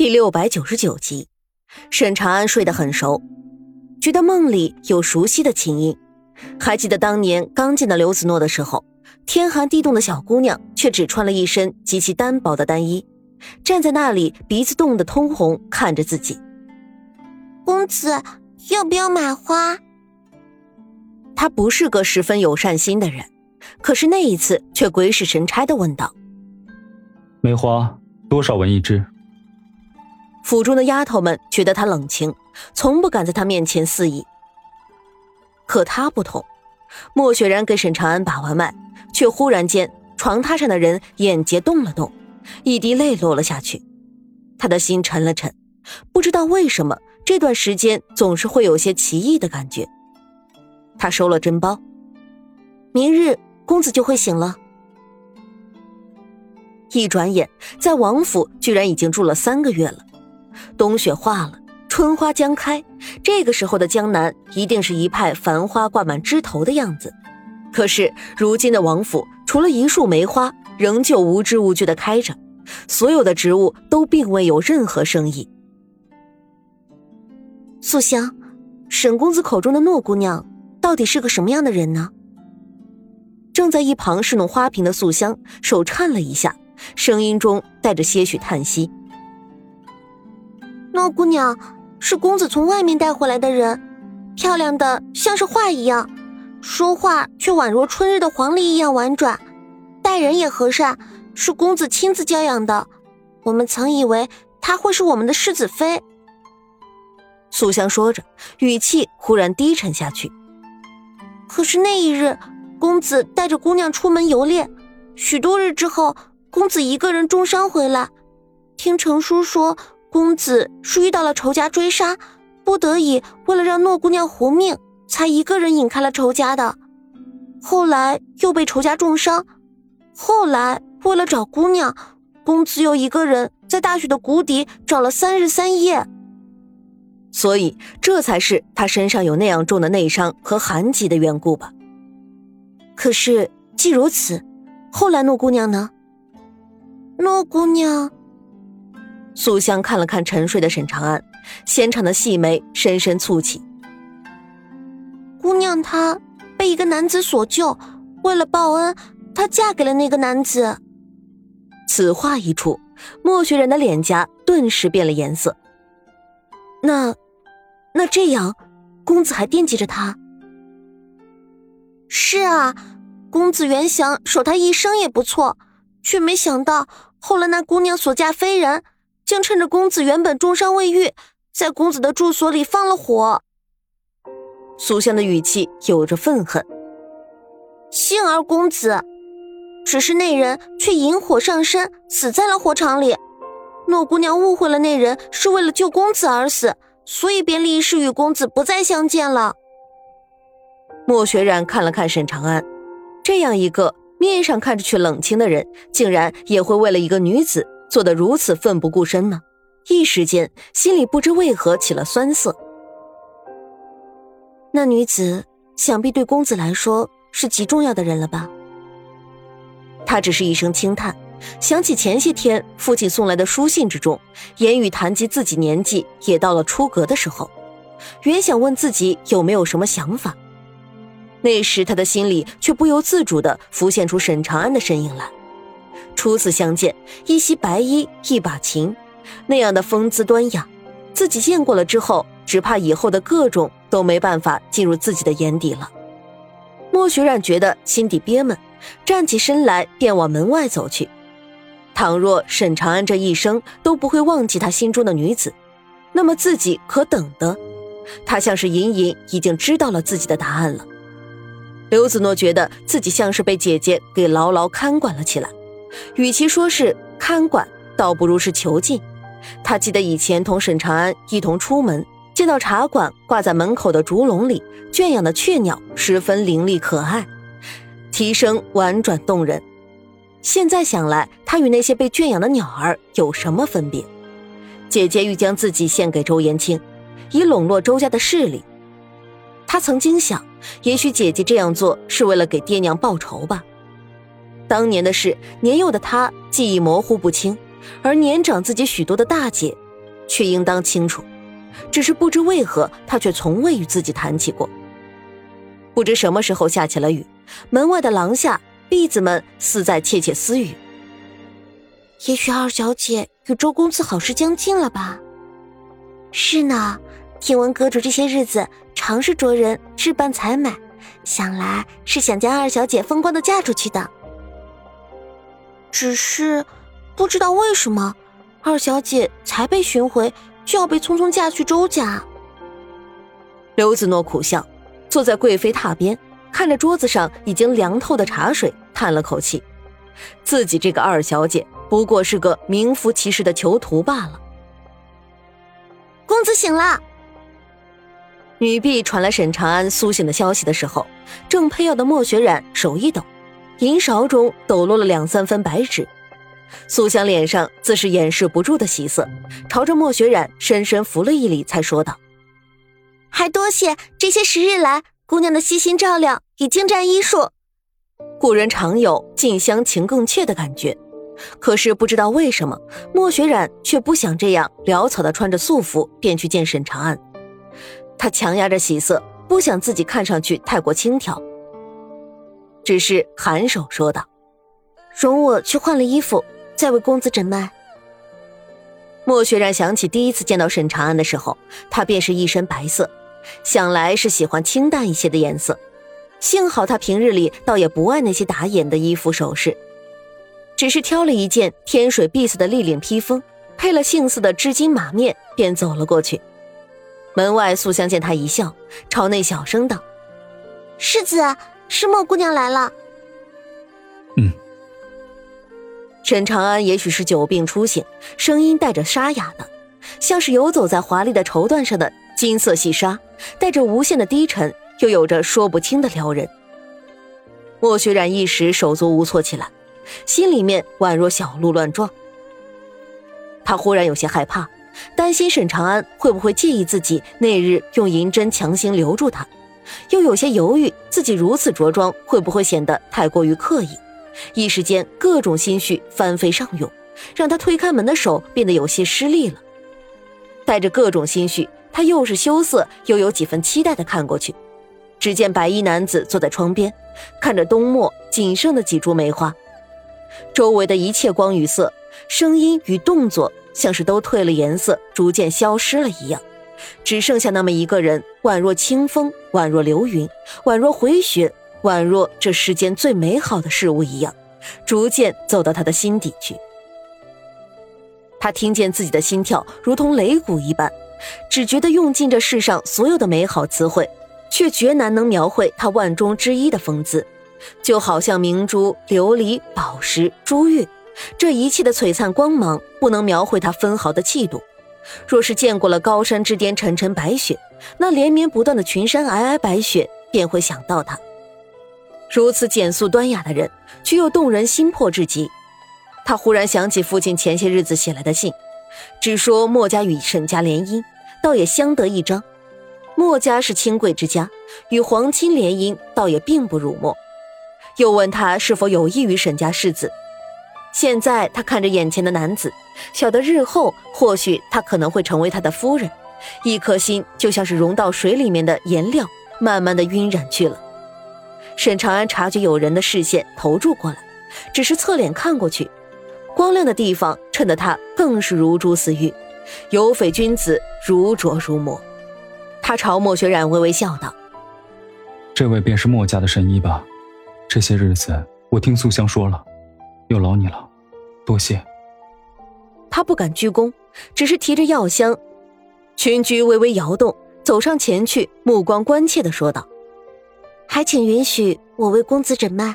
第六百九十九集，沈长安睡得很熟，觉得梦里有熟悉的琴音。还记得当年刚见到刘子诺的时候，天寒地冻的小姑娘却只穿了一身极其单薄的单衣，站在那里，鼻子冻得通红，看着自己。公子要不要买花？他不是个十分有善心的人，可是那一次却鬼使神差的问道：“梅花多少文一支？”府中的丫头们觉得他冷清，从不敢在他面前肆意。可他不同，莫雪然给沈长安把完脉，却忽然间床榻上的人眼睫动了动，一滴泪落了下去。他的心沉了沉，不知道为什么这段时间总是会有些奇异的感觉。他收了针包，明日公子就会醒了。一转眼，在王府居然已经住了三个月了。冬雪化了，春花将开。这个时候的江南一定是一派繁花挂满枝头的样子。可是如今的王府，除了一束梅花，仍旧无知无觉的开着，所有的植物都并未有任何生意。素香，沈公子口中的诺姑娘，到底是个什么样的人呢？正在一旁侍弄花瓶的素香手颤了一下，声音中带着些许叹息。诺姑娘是公子从外面带回来的人，漂亮的像是画一样，说话却宛若春日的黄鹂一样婉转，待人也和善，是公子亲自教养的。我们曾以为她会是我们的世子妃。素香说着，语气忽然低沉下去。可是那一日，公子带着姑娘出门游猎，许多日之后，公子一个人重伤回来，听程叔说。公子是遇到了仇家追杀，不得已为了让诺姑娘活命，才一个人引开了仇家的。后来又被仇家重伤，后来为了找姑娘，公子又一个人在大雪的谷底找了三日三夜。所以这才是他身上有那样重的内伤和寒疾的缘故吧。可是既如此，后来诺姑娘呢？诺姑娘。素香看了看沉睡的沈长安，纤长的细眉深深蹙起。姑娘她被一个男子所救，为了报恩，她嫁给了那个男子。此话一出，莫学人的脸颊顿时变了颜色。那，那这样，公子还惦记着她？是啊，公子原想守她一生也不错，却没想到后来那姑娘所嫁非人。竟趁着公子原本重伤未愈，在公子的住所里放了火。苏香的语气有着愤恨。幸而公子，只是那人却引火上身，死在了火场里。诺姑娘误会了那人是为了救公子而死，所以便立誓与公子不再相见了。莫雪染看了看沈长安，这样一个面上看着却冷清的人，竟然也会为了一个女子。做得如此奋不顾身呢？一时间心里不知为何起了酸涩。那女子想必对公子来说是极重要的人了吧？他只是一声轻叹，想起前些天父亲送来的书信之中，言语谈及自己年纪也到了出阁的时候，原想问自己有没有什么想法，那时他的心里却不由自主的浮现出沈长安的身影来。初次相见，一袭白衣，一把琴，那样的风姿端雅，自己见过了之后，只怕以后的各种都没办法进入自己的眼底了。莫雪染觉得心底憋闷，站起身来便往门外走去。倘若沈长安这一生都不会忘记他心中的女子，那么自己可等的？他像是隐隐已经知道了自己的答案了。刘子诺觉得自己像是被姐姐给牢牢看管了起来。与其说是看管，倒不如是囚禁。他记得以前同沈长安一同出门，见到茶馆挂在门口的竹笼里圈养的雀鸟，十分伶俐可爱，啼声婉转动人。现在想来，他与那些被圈养的鸟儿有什么分别？姐姐欲将自己献给周延清，以笼络周家的势力。他曾经想，也许姐姐这样做是为了给爹娘报仇吧。当年的事，年幼的他记忆模糊不清，而年长自己许多的大姐却应当清楚，只是不知为何他却从未与自己谈起过。不知什么时候下起了雨，门外的廊下婢子们似在窃窃私语。也许二小姐与周公子好事将近了吧？是呢，听闻阁主这些日子常是着人置办采买，想来是想将二小姐风光的嫁出去的。只是不知道为什么，二小姐才被寻回，就要被匆匆嫁去周家。刘子诺苦笑，坐在贵妃榻边，看着桌子上已经凉透的茶水，叹了口气。自己这个二小姐不过是个名副其实的囚徒罢了。公子醒了。女婢传来沈长安苏醒的消息的时候，正配药的莫雪染手一抖，银勺中抖落了两三分白纸。苏香脸上自是掩饰不住的喜色，朝着莫雪染深深扶了一礼，才说道：“还多谢这些时日来姑娘的悉心照料与精湛医术。古人常有近乡情更怯的感觉。”可是不知道为什么，莫雪染却不想这样潦草的穿着素服便去见沈长安。他强压着喜色，不想自己看上去太过轻佻，只是颔首说道：“容我去换了衣服，再为公子诊脉。”莫雪然想起第一次见到沈长安的时候，他便是一身白色，想来是喜欢清淡一些的颜色。幸好他平日里倒也不爱那些打眼的衣服首饰。只是挑了一件天水碧色的立领披风，配了杏色的织金马面，便走了过去。门外素香见他一笑，朝内小声道：“世子，是莫姑娘来了。”嗯。沈长安也许是久病初醒，声音带着沙哑的，像是游走在华丽的绸缎上的金色细沙，带着无限的低沉，又有着说不清的撩人。莫雪染一时手足无措起来。心里面宛若小鹿乱撞，他忽然有些害怕，担心沈长安会不会介意自己那日用银针强行留住他，又有些犹豫自己如此着装会不会显得太过于刻意。一时间各种心绪翻飞上涌，让他推开门的手变得有些失力了。带着各种心绪，他又是羞涩又有几分期待的看过去，只见白衣男子坐在窗边，看着冬末仅剩的几株梅花。周围的一切光与色、声音与动作，像是都褪了颜色，逐渐消失了一样，只剩下那么一个人，宛若清风，宛若流云，宛若回雪，宛若这世间最美好的事物一样，逐渐走到他的心底去。他听见自己的心跳如同擂鼓一般，只觉得用尽这世上所有的美好词汇，却绝难能描绘他万中之一的风姿。就好像明珠、琉璃、宝石、珠玉，这一切的璀璨光芒，不能描绘他分毫的气度。若是见过了高山之巅沉沉白雪，那连绵不断的群山皑皑白雪，便会想到他。如此简素端雅的人，却又动人心魄至极。他忽然想起父亲前些日子写来的信，只说墨家与沈家联姻，倒也相得益彰。墨家是清贵之家，与皇亲联姻，倒也并不辱没。又问他是否有意于沈家世子。现在他看着眼前的男子，晓得日后或许他可能会成为他的夫人，一颗心就像是融到水里面的颜料，慢慢的晕染去了。沈长安察觉有人的视线投注过来，只是侧脸看过去，光亮的地方衬得他更是如珠似玉，有匪君子如琢如磨。他朝莫雪染微微笑道：“这位便是墨家的神医吧？”这些日子，我听素香说了，又劳你了，多谢。他不敢鞠躬，只是提着药箱，群居微微摇动，走上前去，目光关切的说道：“还请允许我为公子诊脉。”